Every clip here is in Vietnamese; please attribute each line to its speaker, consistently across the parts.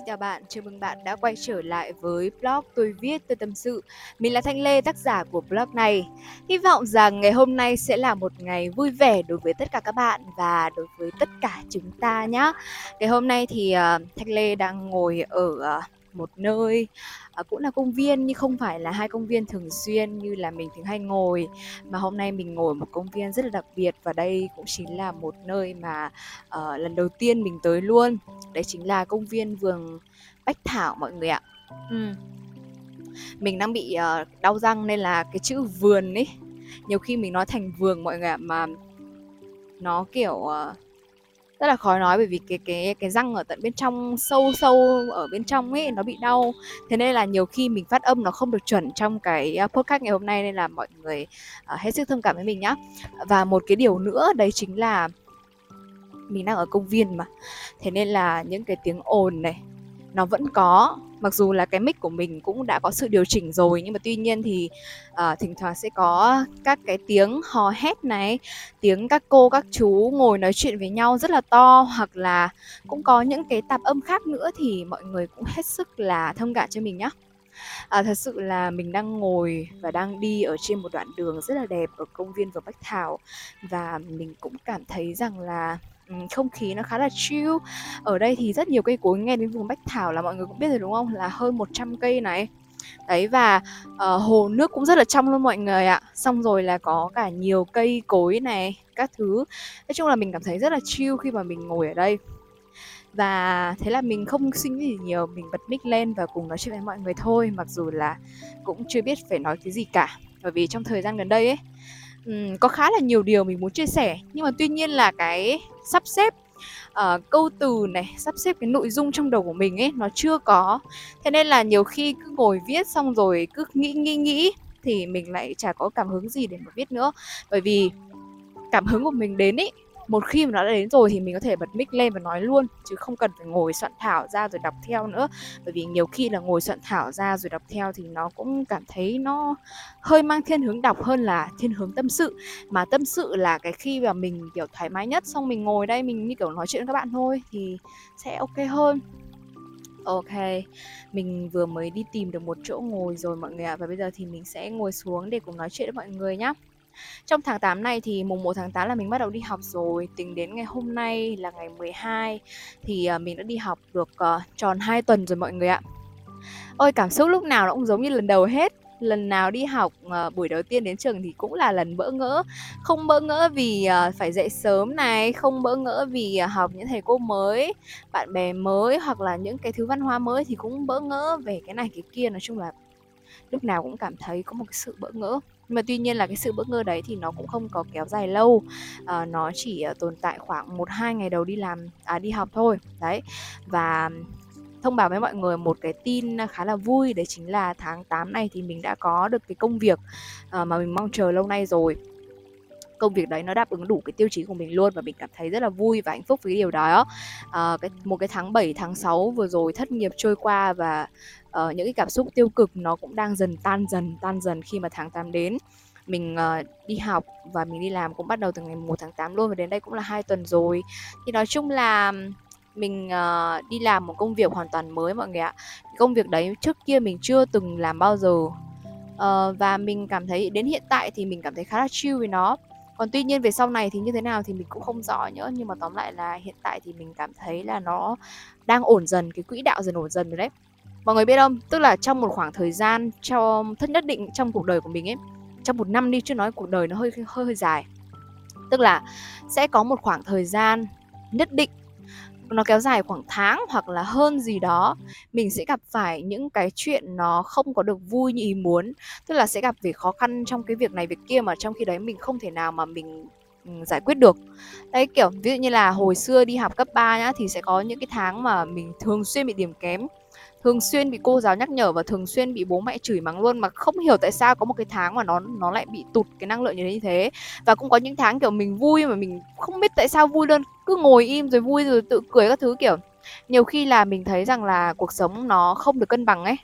Speaker 1: Xin chào bạn, chào mừng bạn đã quay trở lại với blog tôi viết tôi tâm sự. Mình là Thanh Lê, tác giả của blog này. Hy vọng rằng ngày hôm nay sẽ là một ngày vui vẻ đối với tất cả các bạn và đối với tất cả chúng ta nhé. Ngày hôm nay thì uh, Thanh Lê đang ngồi ở uh, một nơi uh, cũng là công viên nhưng không phải là hai công viên thường xuyên như là mình thường hay ngồi. Mà hôm nay mình ngồi một công viên rất là đặc biệt và đây cũng chính là một nơi mà uh, lần đầu tiên mình tới luôn. Đấy chính là công viên vườn bách thảo mọi người ạ. Ừ. mình đang bị uh, đau răng nên là cái chữ vườn ấy nhiều khi mình nói thành vườn mọi người ạ mà nó kiểu uh, rất là khó nói bởi vì cái cái cái răng ở tận bên trong sâu sâu ở bên trong ấy nó bị đau. Thế nên là nhiều khi mình phát âm nó không được chuẩn trong cái à, podcast ngày hôm nay nên là mọi người uh, hết sức thông cảm với mình nhá. Và một cái điều nữa đấy chính là mình đang ở công viên mà. Thế nên là những cái tiếng ồn này nó vẫn có. Mặc dù là cái mic của mình cũng đã có sự điều chỉnh rồi nhưng mà tuy nhiên thì uh, thỉnh thoảng sẽ có các cái tiếng hò hét này tiếng các cô các chú ngồi nói chuyện với nhau rất là to hoặc là cũng có những cái tạp âm khác nữa thì mọi người cũng hết sức là thông cảm cho mình nhé À, thật sự là mình đang ngồi và đang đi ở trên một đoạn đường rất là đẹp ở công viên Vườn Bách Thảo và mình cũng cảm thấy rằng là không khí nó khá là chill. Ở đây thì rất nhiều cây cối, nghe đến vùng Bách Thảo là mọi người cũng biết rồi, đúng không? Là hơn 100 cây này. Đấy, và, uh, hồ nước cũng rất là trong luôn mọi người ạ. Xong rồi là có cả nhiều cây cối này, các thứ. Nói chung là mình cảm thấy rất là chill khi mà mình ngồi ở đây. Và thế là mình không suy nghĩ gì nhiều, mình bật mic lên và cùng nói chuyện với mọi người thôi, mặc dù là cũng chưa biết phải nói cái gì cả. Bởi vì trong thời gian gần đây ấy, Ừ, có khá là nhiều điều mình muốn chia sẻ, nhưng mà tuy nhiên là cái sắp xếp uh, câu từ này sắp xếp cái nội dung trong đầu của mình ấy nó chưa có. Thế nên là nhiều khi cứ ngồi viết xong rồi cứ nghĩ nghĩ nghĩ thì mình lại chả có cảm hứng gì để mà viết nữa. Bởi vì cảm hứng của mình đến ấy một khi mà nó đã đến rồi thì mình có thể bật mic lên và nói luôn chứ không cần phải ngồi soạn thảo ra rồi đọc theo nữa. Bởi vì nhiều khi là ngồi soạn thảo ra rồi đọc theo thì nó cũng cảm thấy nó hơi mang thiên hướng đọc hơn là thiên hướng tâm sự. Mà tâm sự là cái khi mà mình kiểu thoải mái nhất xong mình ngồi đây mình như kiểu nói chuyện với các bạn thôi thì sẽ ok hơn. Ok, mình vừa mới đi tìm được một chỗ ngồi rồi mọi người ạ. Và bây giờ thì mình sẽ ngồi xuống để cùng nói chuyện với mọi người nhé trong tháng 8 này thì mùng 1 tháng 8 là mình bắt đầu đi học rồi, tính đến ngày hôm nay là ngày 12 thì, ờ, mình đã đi học được, uh, tròn 2 tuần rồi mọi người ạ. Ôi, cảm xúc lúc nào nó cũng giống như lần đầu hết. Lần nào đi học, uh, buổi đầu tiên đến trường thì cũng là lần bỡ ngỡ. Không bỡ ngỡ vì, uh, phải dậy sớm này, không bỡ ngỡ vì, uh, học những thầy cô mới, bạn bè mới hoặc là những cái thứ văn hóa mới thì cũng bỡ ngỡ về cái này cái kia. Nói chung là lúc nào cũng cảm thấy có một cái sự bỡ ngỡ. Nhưng mà tuy nhiên là cái sự bỡ ngỡ đấy thì nó cũng không có kéo dài lâu. À, nó chỉ ờ, tồn tại khoảng một hai ngày đầu đi làm à, đi học thôi. Đấy. Và thông báo với mọi người một cái tin khá là vui đấy chính là tháng 8 này thì mình đã có được cái công việc ờ, mà mình mong chờ lâu nay rồi công việc đấy nó đáp ứng đủ cái tiêu chí của mình luôn và mình cảm thấy rất là vui và hạnh phúc với cái điều đó. À, cái một cái tháng 7 tháng 6 vừa rồi thất nghiệp trôi qua và uh, những cái cảm xúc tiêu cực nó cũng đang dần tan dần tan dần khi mà tháng 8 đến. Mình uh, đi học và mình đi làm cũng bắt đầu từ ngày 1 tháng 8 luôn và đến đây cũng là hai tuần rồi. Thì nói chung là mình uh, đi làm một công việc hoàn toàn mới mọi người ạ. Công việc đấy trước kia mình chưa từng làm bao giờ. Uh, và mình cảm thấy đến hiện tại thì mình cảm thấy khá là chill với nó còn tuy nhiên về sau này thì như thế nào thì mình cũng không rõ nữa, nhưng mà tóm lại là hiện tại thì mình cảm thấy là nó đang ổn dần, cái quỹ đạo dần ổn dần rồi đấy. Mọi người biết không? Tức là trong một khoảng thời gian trong, thất nhất định trong cuộc đời của mình ấy, trong một năm đi chứ nói cuộc đời nó hơi hơi hơi dài. Tức là sẽ có một khoảng thời gian nhất định nó kéo dài khoảng tháng hoặc là hơn gì đó mình sẽ gặp phải những cái chuyện nó không có được vui như ý muốn. Tức là sẽ gặp về khó khăn trong cái việc này việc kia mà trong khi đấy mình không thể nào mà mình giải quyết được. Đấy kiểu ví dụ như là hồi xưa đi học cấp 3 nhá thì sẽ có những cái tháng mà mình thường xuyên bị điểm kém thường xuyên bị cô giáo nhắc nhở và thường xuyên bị bố mẹ chửi mắng luôn mà không hiểu tại sao có một cái tháng mà nó nó lại bị tụt cái năng lượng như thế như thế. Và cũng có những tháng kiểu mình vui mà mình không biết tại sao vui luôn, cứ ngồi im rồi vui rồi tự cười các thứ, kiểu nhiều khi là mình thấy rằng là cuộc sống nó không được cân bằng ấy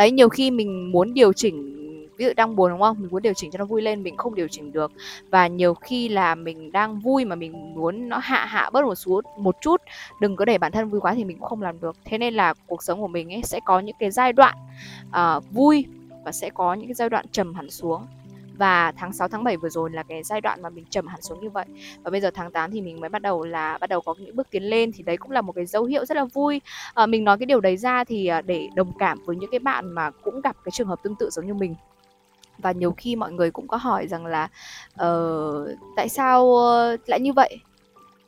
Speaker 1: đấy nhiều khi mình muốn điều chỉnh ví dụ đang buồn đúng không? Mình muốn điều chỉnh cho nó vui lên mình không điều chỉnh được. Và nhiều khi là mình đang vui mà mình muốn nó hạ hạ bớt một số một chút đừng có để bản thân vui quá thì mình cũng không làm được. Thế nên là cuộc sống của mình ấy sẽ có những cái giai đoạn uh, vui và sẽ có những cái giai đoạn trầm hẳn xuống và tháng 6 tháng 7 vừa rồi là cái giai đoạn mà mình trầm hẳn xuống như vậy. Và bây giờ tháng 8 thì mình mới bắt đầu là bắt đầu có những bước tiến lên thì đấy cũng là một cái dấu hiệu rất là vui. À, mình nói cái điều đấy ra thì ờ, để đồng cảm với những cái bạn mà cũng gặp cái trường hợp tương tự giống như mình. Và nhiều khi mọi người cũng có hỏi rằng là uh, tại sao uh, lại như vậy?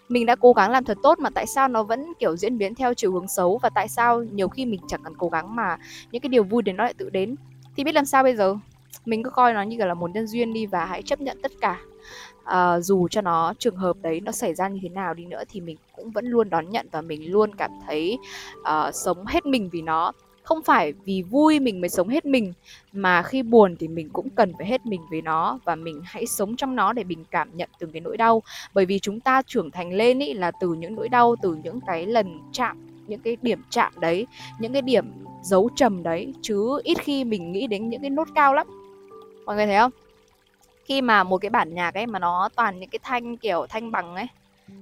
Speaker 1: Mình đã cố gắng làm thật tốt mà tại sao nó vẫn kiểu diễn biến theo chiều hướng xấu và tại sao nhiều khi mình chẳng cần cố gắng mà những cái điều vui đến nó lại tự đến? Thì biết làm sao bây giờ? Mình cứ coi nó như là một nhân duyên đi và hãy chấp nhận tất cả. À, dù cho nó trường hợp đấy nó xảy ra như thế nào đi nữa thì mình cũng vẫn luôn đón nhận và mình luôn cảm thấy uh, sống hết mình vì nó. Không phải vì vui mình mới sống hết mình mà khi buồn thì mình cũng cần phải hết mình với nó và mình hãy sống trong nó để mình cảm nhận từng cái nỗi đau. Bởi vì chúng ta trưởng thành lên ý là từ những nỗi đau từ những cái lần chạm những cái điểm chạm đấy những cái điểm dấu trầm đấy chứ ít khi mình nghĩ đến những cái nốt cao lắm mọi người thấy không? Khi mà một cái bản nhạc ấy mà nó toàn những cái thanh kiểu thanh bằng ấy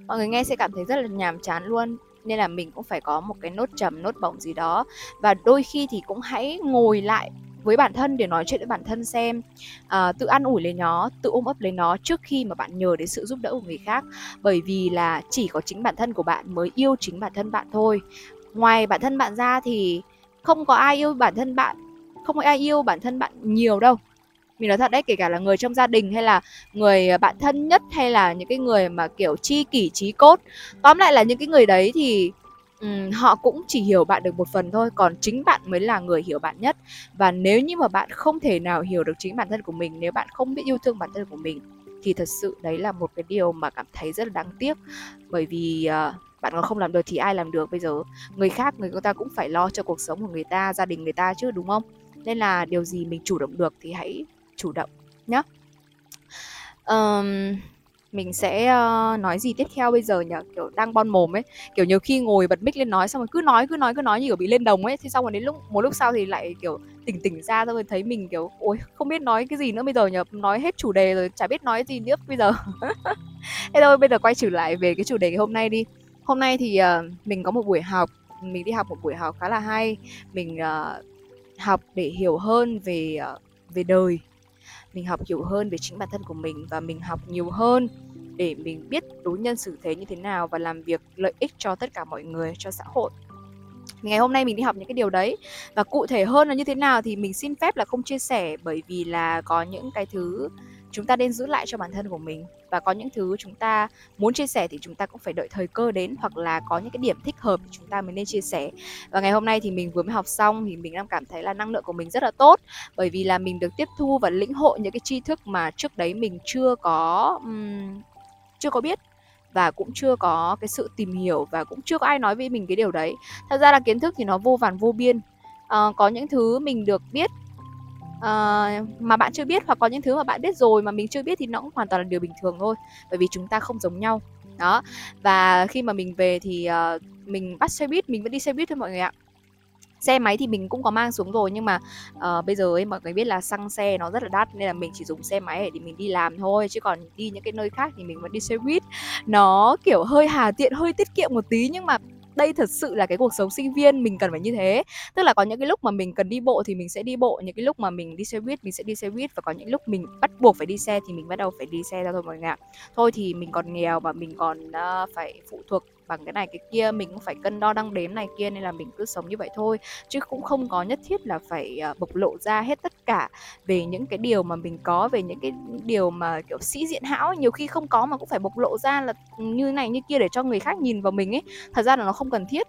Speaker 1: mọi người nghe sẽ cảm thấy rất là nhàm chán luôn. Nên là mình cũng phải có một cái nốt trầm nốt bổng gì đó. Và đôi khi thì cũng hãy ngồi lại với bản thân để nói chuyện với bản thân xem. À, tự an ủi lấy nó tự ôm ấp lấy nó trước khi mà bạn nhờ đến sự giúp đỡ của người khác. Bởi vì là chỉ có chính bản thân của bạn mới yêu chính bản thân bạn thôi. Ngoài bản thân bạn ra thì không có ai yêu bản thân bạn không có ai yêu bản thân bạn nhiều đâu mình nói thật đấy kể cả là người trong gia đình hay là người bạn thân nhất hay là những cái người mà kiểu chi kỷ trí cốt. Tóm lại là những cái người đấy thì um, họ cũng chỉ hiểu bạn được một phần thôi còn chính bạn mới là người hiểu bạn nhất. Và nếu như mà bạn không thể nào hiểu được chính bản thân của mình nếu bạn không biết yêu thương bản thân của mình thì thật sự đấy là một cái điều mà cảm thấy rất là đáng tiếc. Bởi vì uh, bạn còn không làm được thì ai làm được bây giờ? Người khác người ta cũng phải lo cho cuộc sống của người ta gia đình người ta chứ đúng không? Nên là điều gì mình chủ động được thì hãy chủ động nhé um, mình sẽ uh, nói gì tiếp theo bây giờ nhỉ? Kiểu đang bon mồm ấy. Kiểu nhiều khi ngồi bật mic lên nói xong rồi cứ nói cứ nói cứ nói như kiểu bị lên đồng ấy. Thì xong rồi đến lúc một lúc sau thì lại kiểu tỉnh tỉnh ra xong rồi thấy mình kiểu ôi không biết nói cái gì nữa bây giờ nhỉ? Nói hết chủ đề rồi chả biết nói gì nữa bây giờ. Thế thôi bây giờ quay trở lại về cái chủ đề ngày hôm nay đi. Hôm nay thì uh, mình có một buổi học mình đi học một buổi học khá là hay. Mình uh, học để hiểu hơn về uh, về đời mình học hiểu hơn về chính bản thân của mình và mình học nhiều hơn để mình biết đối nhân xử thế như thế nào và làm việc lợi ích cho tất cả mọi người, cho xã hội. Ngày hôm nay mình đi học những cái điều đấy. Và cụ thể hơn là như thế nào thì mình xin phép là không chia sẻ bởi vì là có những cái thứ chúng ta nên giữ lại cho bản thân của mình. Và có những thứ chúng ta muốn chia sẻ thì chúng ta cũng phải đợi thời cơ đến hoặc là có những cái điểm thích hợp thì chúng ta mới nên chia sẻ. Và ngày hôm nay thì mình vừa mới học xong thì mình đang cảm thấy là năng lượng của mình rất là tốt bởi vì là mình được tiếp thu và lĩnh hội những cái tri thức mà trước đấy mình chưa có um, chưa có biết và cũng chưa có cái sự tìm hiểu và cũng chưa có ai nói với mình cái điều đấy. Thật ra là kiến thức thì nó vô vàn vô biên. Uh, có những thứ mình được biết uh, mà bạn chưa biết hoặc có những thứ mà bạn biết rồi mà mình chưa biết thì nó cũng hoàn toàn là điều bình thường thôi bởi vì chúng ta không giống nhau. Đó và khi mà mình về thì uh, mình bắt xe buýt mình vẫn đi xe buýt thôi mọi người ạ. Xe máy thì mình cũng có mang xuống rồi nhưng mà uh, bây giờ ấy mọi người biết là xăng xe nó rất là đắt nên là mình chỉ dùng xe máy để mình đi làm thôi chứ còn đi những cái nơi khác thì mình vẫn đi xe buýt. Nó kiểu hơi hà tiện hơi tiết kiệm một tí nhưng mà đây thật sự là cái cuộc sống sinh viên mình cần phải như thế. Tức là có những cái lúc mà mình cần đi bộ thì mình sẽ đi bộ những cái lúc mà mình đi xe buýt mình sẽ đi xe buýt và có những lúc mình bắt buộc phải đi xe thì mình bắt đầu phải đi xe ra thôi mọi người ạ. Thôi thì mình còn nghèo và mình còn uh, phải phụ thuộc bằng cái này cái kia mình cũng phải cân đo đong đếm này kia nên là mình cứ sống như vậy thôi. Chứ cũng không có nhất thiết là phải uh, bộc lộ ra hết tất cả về những cái điều mà mình có về những cái điều mà kiểu sĩ diện hão nhiều khi không có mà cũng phải bộc lộ ra là như này như kia để cho người khác nhìn vào mình ấy. Thật ra là nó không cần thiết.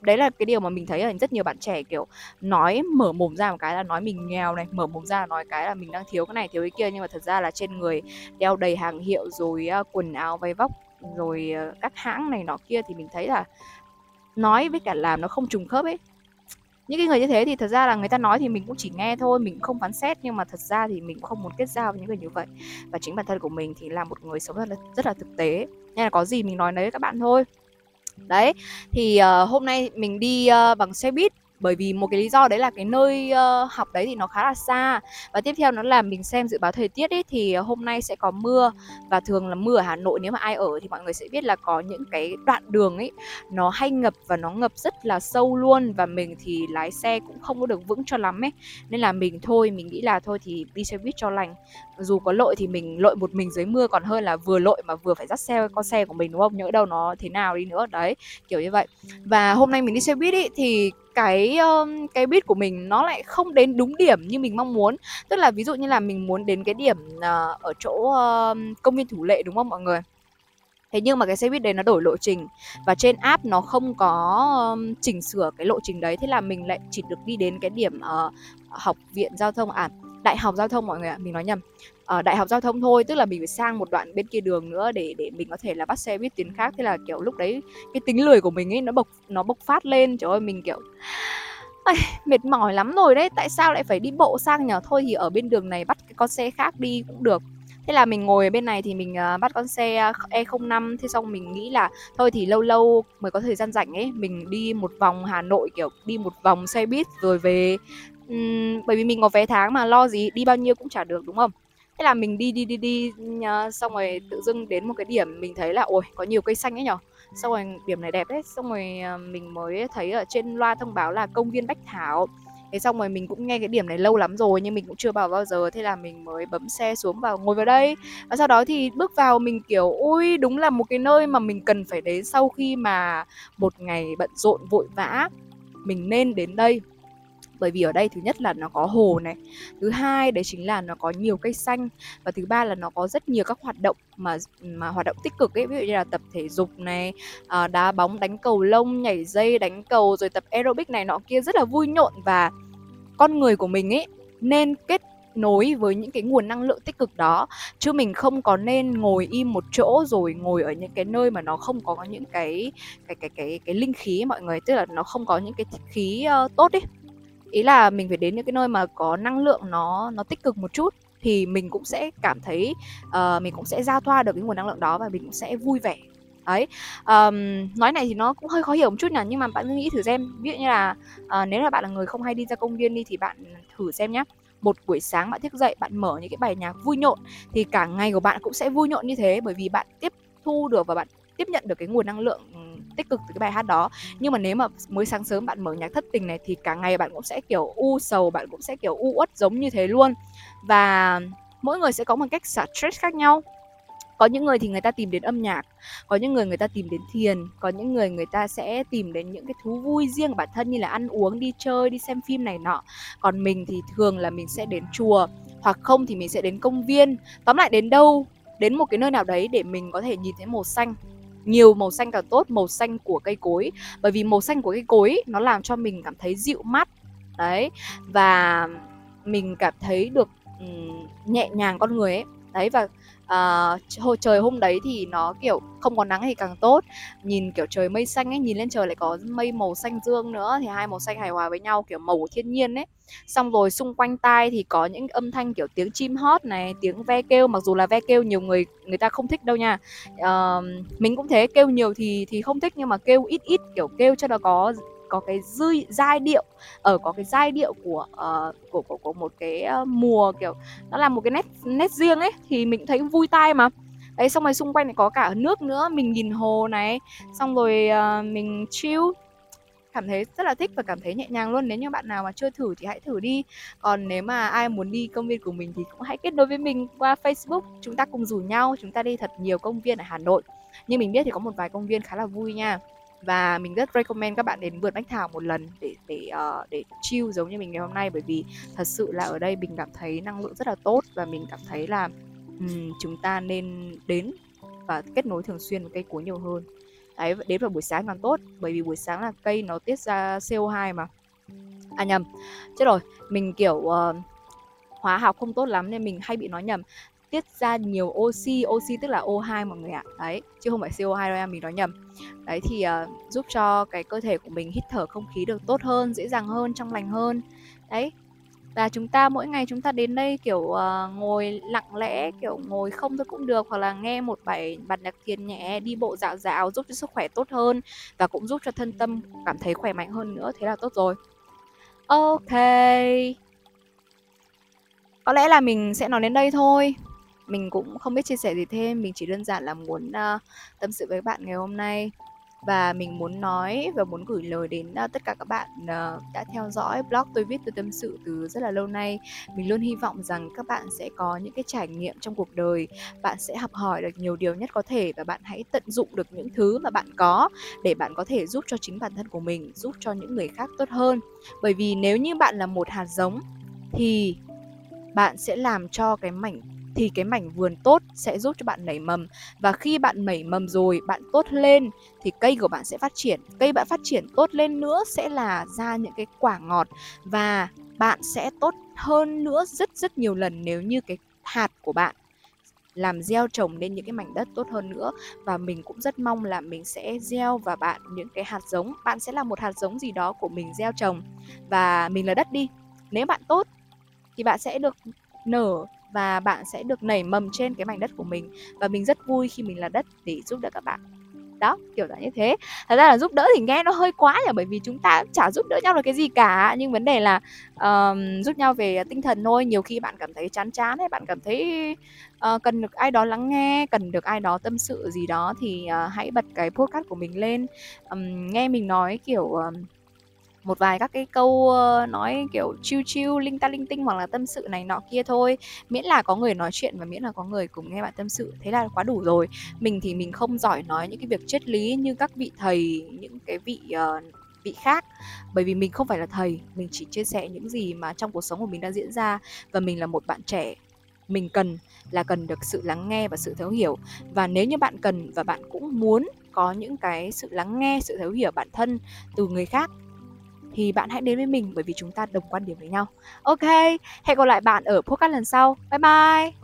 Speaker 1: Đấy là cái điều mà mình thấy là rất nhiều bạn trẻ kiểu nói mở mồm ra một cái là nói mình nghèo này mở mồm ra là nói cái là mình đang thiếu cái này thiếu cái kia. Nhưng mà thật ra là trên người đeo đầy hàng hiệu rồi uh, quần áo váy vóc rồi ờ, các hãng này nọ kia thì mình thấy là nói với cả làm nó không trùng khớp ấy. Những cái người như thế thì thật ra là người ta nói thì mình cũng chỉ nghe thôi mình không phán xét nhưng mà thật ra thì mình không muốn kết giao với những người như vậy. Và chính bản thân của mình thì là một người sống rất là rất là thực tế. Nên là có gì mình nói đấy với các bạn thôi. Đấy thì uh, hôm nay mình đi uh, bằng xe buýt bởi vì một cái lý do đấy là cái nơi uh, học đấy thì nó khá là xa. Và tiếp theo nó là mình xem dự báo thời tiết ấy thì ờ, hôm nay sẽ có mưa và thường là mưa ở Hà Nội nếu mà ai ở thì mọi người sẽ biết là có những cái đoạn đường ấy nó hay ngập và nó ngập rất là sâu luôn. Và mình thì lái xe cũng không có được vững cho lắm ấy nên là mình thôi mình nghĩ là thôi thì đi xe buýt cho lành. Dù có lội thì mình lội một mình dưới mưa còn hơn là vừa lội mà vừa phải dắt xe con xe của mình đúng không? Nhỡ đâu nó thế nào đi nữa đấy kiểu như vậy. Và hôm nay mình đi xe buýt ý thì cái um, cái beat của mình nó lại không đến đúng điểm như mình mong muốn. Tức là ví dụ như là mình muốn đến cái điểm uh, ở chỗ uh, công viên thủ lệ đúng không mọi người? Thế nhưng mà cái xe buýt đấy nó đổi lộ trình và trên app nó không có um, chỉnh sửa cái lộ trình đấy thế là mình lại chỉ được đi đến cái điểm uh, học viện giao thông à đại học giao thông mọi người ạ mình nói nhầm. Ở đại học giao thông thôi tức là mình phải sang một đoạn bên kia đường nữa để để mình có thể là bắt xe buýt tuyến khác. Thế là kiểu lúc đấy cái tính lười của mình ấy nó bộc nó bộc phát lên. Trời ơi mình kiểu Ây, mệt mỏi lắm rồi đấy. Tại sao lại phải đi bộ sang nhở thôi thì ở bên đường này bắt cái con xe khác đi cũng được. Thế là mình ngồi ở bên này thì mình uh, bắt con xe ờ, E05 thế xong mình nghĩ là thôi thì lâu lâu mới có thời gian rảnh ấy mình đi một vòng Hà Nội kiểu đi một vòng xe buýt rồi về uhm, bởi vì mình có vé tháng mà lo gì đi bao nhiêu cũng trả được đúng không? Thế là mình đi đi đi đi uh, xong rồi tự dưng đến một cái điểm mình thấy là ôi có nhiều cây xanh ấy nhở? Xong rồi điểm này đẹp đấy xong rồi uh, mình mới thấy ở trên loa thông báo là công viên bách thảo. Thế xong rồi mình cũng nghe cái điểm này lâu lắm rồi nhưng mình cũng chưa vào bao giờ thế là mình mới bấm xe xuống và ngồi vào đây. Và sau đó thì bước vào mình kiểu ui đúng là một cái nơi mà mình cần phải đến sau khi mà một ngày bận rộn vội vã mình nên đến đây bởi vì ở đây thứ nhất là nó có hồ này thứ hai đấy chính là nó có nhiều cây xanh và thứ ba là nó có rất nhiều các hoạt động mà mà hoạt động tích cực ấy ví dụ như là tập thể dục này à, đá bóng đánh cầu lông nhảy dây đánh cầu rồi tập aerobic này nọ kia rất là vui nhộn và con người của mình ấy nên kết nối với những cái nguồn năng lượng tích cực đó. Chứ mình không có nên ngồi im một chỗ rồi ngồi ở những cái nơi mà nó không có những cái cái cái cái cái linh khí mọi người tức là nó không có những cái khí uh, tốt ấy ý là mình phải đến những cái nơi mà có năng lượng nó nó tích cực một chút thì mình cũng sẽ cảm thấy uh, mình cũng sẽ giao thoa được cái nguồn năng lượng đó và mình cũng sẽ vui vẻ. Ấy um, nói này thì nó cũng hơi khó hiểu một chút nhỉ nhưng mà bạn cứ nghĩ thử xem. Ví dụ như là uh, nếu là bạn là người không hay đi ra công viên đi thì bạn thử xem nhé một buổi sáng bạn thức dậy bạn mở những cái bài nhạc vui nhộn thì cả ngày của bạn cũng sẽ vui nhộn như thế bởi vì bạn tiếp thu được và bạn tiếp nhận được cái nguồn năng lượng tích cực từ cái bài hát đó. Nhưng mà nếu mà mới sáng sớm bạn mở nhạc thất tình này thì cả ngày bạn cũng sẽ kiểu u sầu, bạn cũng sẽ kiểu u uất giống như thế luôn. Và mỗi người sẽ có một cách xả stress khác nhau. Có những người thì người ta tìm đến âm nhạc, có những người người ta tìm đến thiền, có những người người ta sẽ tìm đến những cái thú vui riêng của bản thân như là ăn uống, đi chơi, đi xem phim này nọ. Còn mình thì thường là mình sẽ đến chùa, hoặc không thì mình sẽ đến công viên. Tóm lại đến đâu? Đến một cái nơi nào đấy để mình có thể nhìn thấy màu xanh nhiều màu xanh càng tốt màu xanh của cây cối. Bởi vì màu xanh của cây cối nó làm cho mình cảm thấy dịu mắt. Đấy và mình cảm thấy được um, nhẹ nhàng con người ấy đấy và uh, hồi trời hôm đấy thì nó kiểu không có nắng thì càng tốt. Nhìn kiểu trời mây xanh ấy nhìn lên trời lại có mây màu xanh dương nữa thì hai màu xanh hài hòa với nhau kiểu màu của thiên nhiên ấy. Xong rồi xung quanh tai thì có những âm thanh kiểu tiếng chim hót này tiếng ve kêu. Mặc dù là ve kêu nhiều người người ta không thích đâu nha. Uh, mình cũng thế kêu nhiều thì thì không thích nhưng mà kêu ít ít kiểu kêu cho nó có có cái dư giai điệu ở có cái giai điệu của uh, của, của của một cái uh, mùa kiểu nó là một cái nét nét riêng ấy thì mình thấy vui tai mà. Đấy xong rồi xung quanh này có cả nước nữa mình nhìn hồ này xong rồi uh, mình chill. Cảm thấy rất là thích và cảm thấy nhẹ nhàng luôn nếu như bạn nào mà chưa thử thì hãy thử đi. Còn nếu mà ai muốn đi công viên của mình thì cũng hãy kết nối với mình qua Facebook chúng ta cùng rủ nhau chúng ta đi thật nhiều công viên ở Hà Nội. Nhưng mình biết thì có một vài công viên khá là vui nha và mình rất recommend các bạn đến vườn bách thảo một lần để để uh, để chill giống như mình ngày hôm nay. Bởi vì thật sự là ở đây mình cảm thấy năng lượng rất là tốt và mình cảm thấy là um, chúng ta nên đến và kết nối thường xuyên với cây cối nhiều hơn. Đấy đến vào buổi sáng càng tốt. Bởi vì buổi sáng là cây nó tiết ra CO2 mà. À nhầm chết rồi. Mình kiểu uh, hóa học không tốt lắm nên mình hay bị nói nhầm tiết ra nhiều oxy oxy tức là O2 mọi người ạ. Đấy chứ không phải CO2 đâu em mình nói nhầm. Đấy thì uh, giúp cho cái cơ thể của mình hít thở không khí được tốt hơn dễ dàng hơn trong lành hơn. Đấy và chúng ta mỗi ngày chúng ta đến đây kiểu uh, ngồi lặng lẽ kiểu ngồi không thôi cũng được hoặc là nghe một bài bản nhạc thiền nhẹ đi bộ dạo dạo giúp cho sức khỏe tốt hơn và cũng giúp cho thân tâm cảm thấy khỏe mạnh hơn nữa thế là tốt rồi. Ok. Có lẽ là mình sẽ nói đến đây thôi mình cũng không biết chia sẻ gì thêm mình chỉ đơn giản là muốn uh, tâm sự với các bạn ngày hôm nay. Và mình muốn nói và muốn gửi lời đến uh, tất cả các bạn uh, đã theo dõi blog tôi viết tôi tâm sự từ rất là lâu nay. Mình luôn hy vọng rằng các bạn sẽ có những cái trải nghiệm trong cuộc đời. Bạn sẽ học hỏi được nhiều điều nhất có thể và bạn hãy tận dụng được những thứ mà bạn có để bạn có thể giúp cho chính bản thân của mình giúp cho những người khác tốt hơn. Bởi vì nếu như bạn là một hạt giống thì bạn sẽ làm cho cái mảnh thì cái mảnh vườn tốt sẽ giúp cho bạn nảy mầm. Và khi bạn nảy mầm rồi, bạn tốt lên, thì cây của bạn sẽ phát triển. Cây bạn phát triển tốt lên nữa sẽ là ra những cái quả ngọt. Và bạn sẽ tốt hơn nữa rất rất nhiều lần nếu như cái hạt của bạn làm gieo trồng lên những cái mảnh đất tốt hơn nữa. Và mình cũng rất mong là mình sẽ gieo và bạn những cái hạt giống. Bạn sẽ là một hạt giống gì đó của mình gieo trồng. Và mình là đất đi. Nếu bạn tốt, thì bạn sẽ được nở và bạn sẽ được nảy mầm trên cái mảnh đất của mình. Và mình rất vui khi mình là đất để giúp đỡ các bạn. Đó kiểu là như thế. Thật ra là giúp đỡ thì nghe nó hơi quá nhỉ bởi vì chúng ta chả giúp đỡ nhau được cái gì cả. Nhưng vấn đề là um, giúp nhau về tinh thần thôi. Nhiều khi bạn cảm thấy chán chán hay bạn cảm thấy uh, cần được ai đó lắng nghe cần được ai đó tâm sự gì đó thì uh, hãy bật cái podcast của mình lên. Um, nghe mình nói kiểu uh, một vài các cái câu nói kiểu chiêu chiêu linh ta linh tinh hoặc là tâm sự này nọ kia thôi. Miễn là có người nói chuyện và miễn là có người cùng nghe bạn tâm sự. Thế là quá đủ rồi. Mình thì mình không giỏi nói những cái việc triết lý như các vị thầy những cái vị uh, vị khác. Bởi vì mình không phải là thầy mình chỉ chia sẻ những gì mà trong cuộc sống của mình đang diễn ra. Và mình là một bạn trẻ. Mình cần là cần được sự lắng nghe và sự thấu hiểu. Và nếu như bạn cần và bạn cũng muốn có những cái sự lắng nghe sự thấu hiểu bản thân từ người khác thì bạn hãy đến với mình bởi vì chúng ta đồng quan điểm với nhau. Ok, hẹn gặp lại bạn ở podcast lần sau. Bye bye.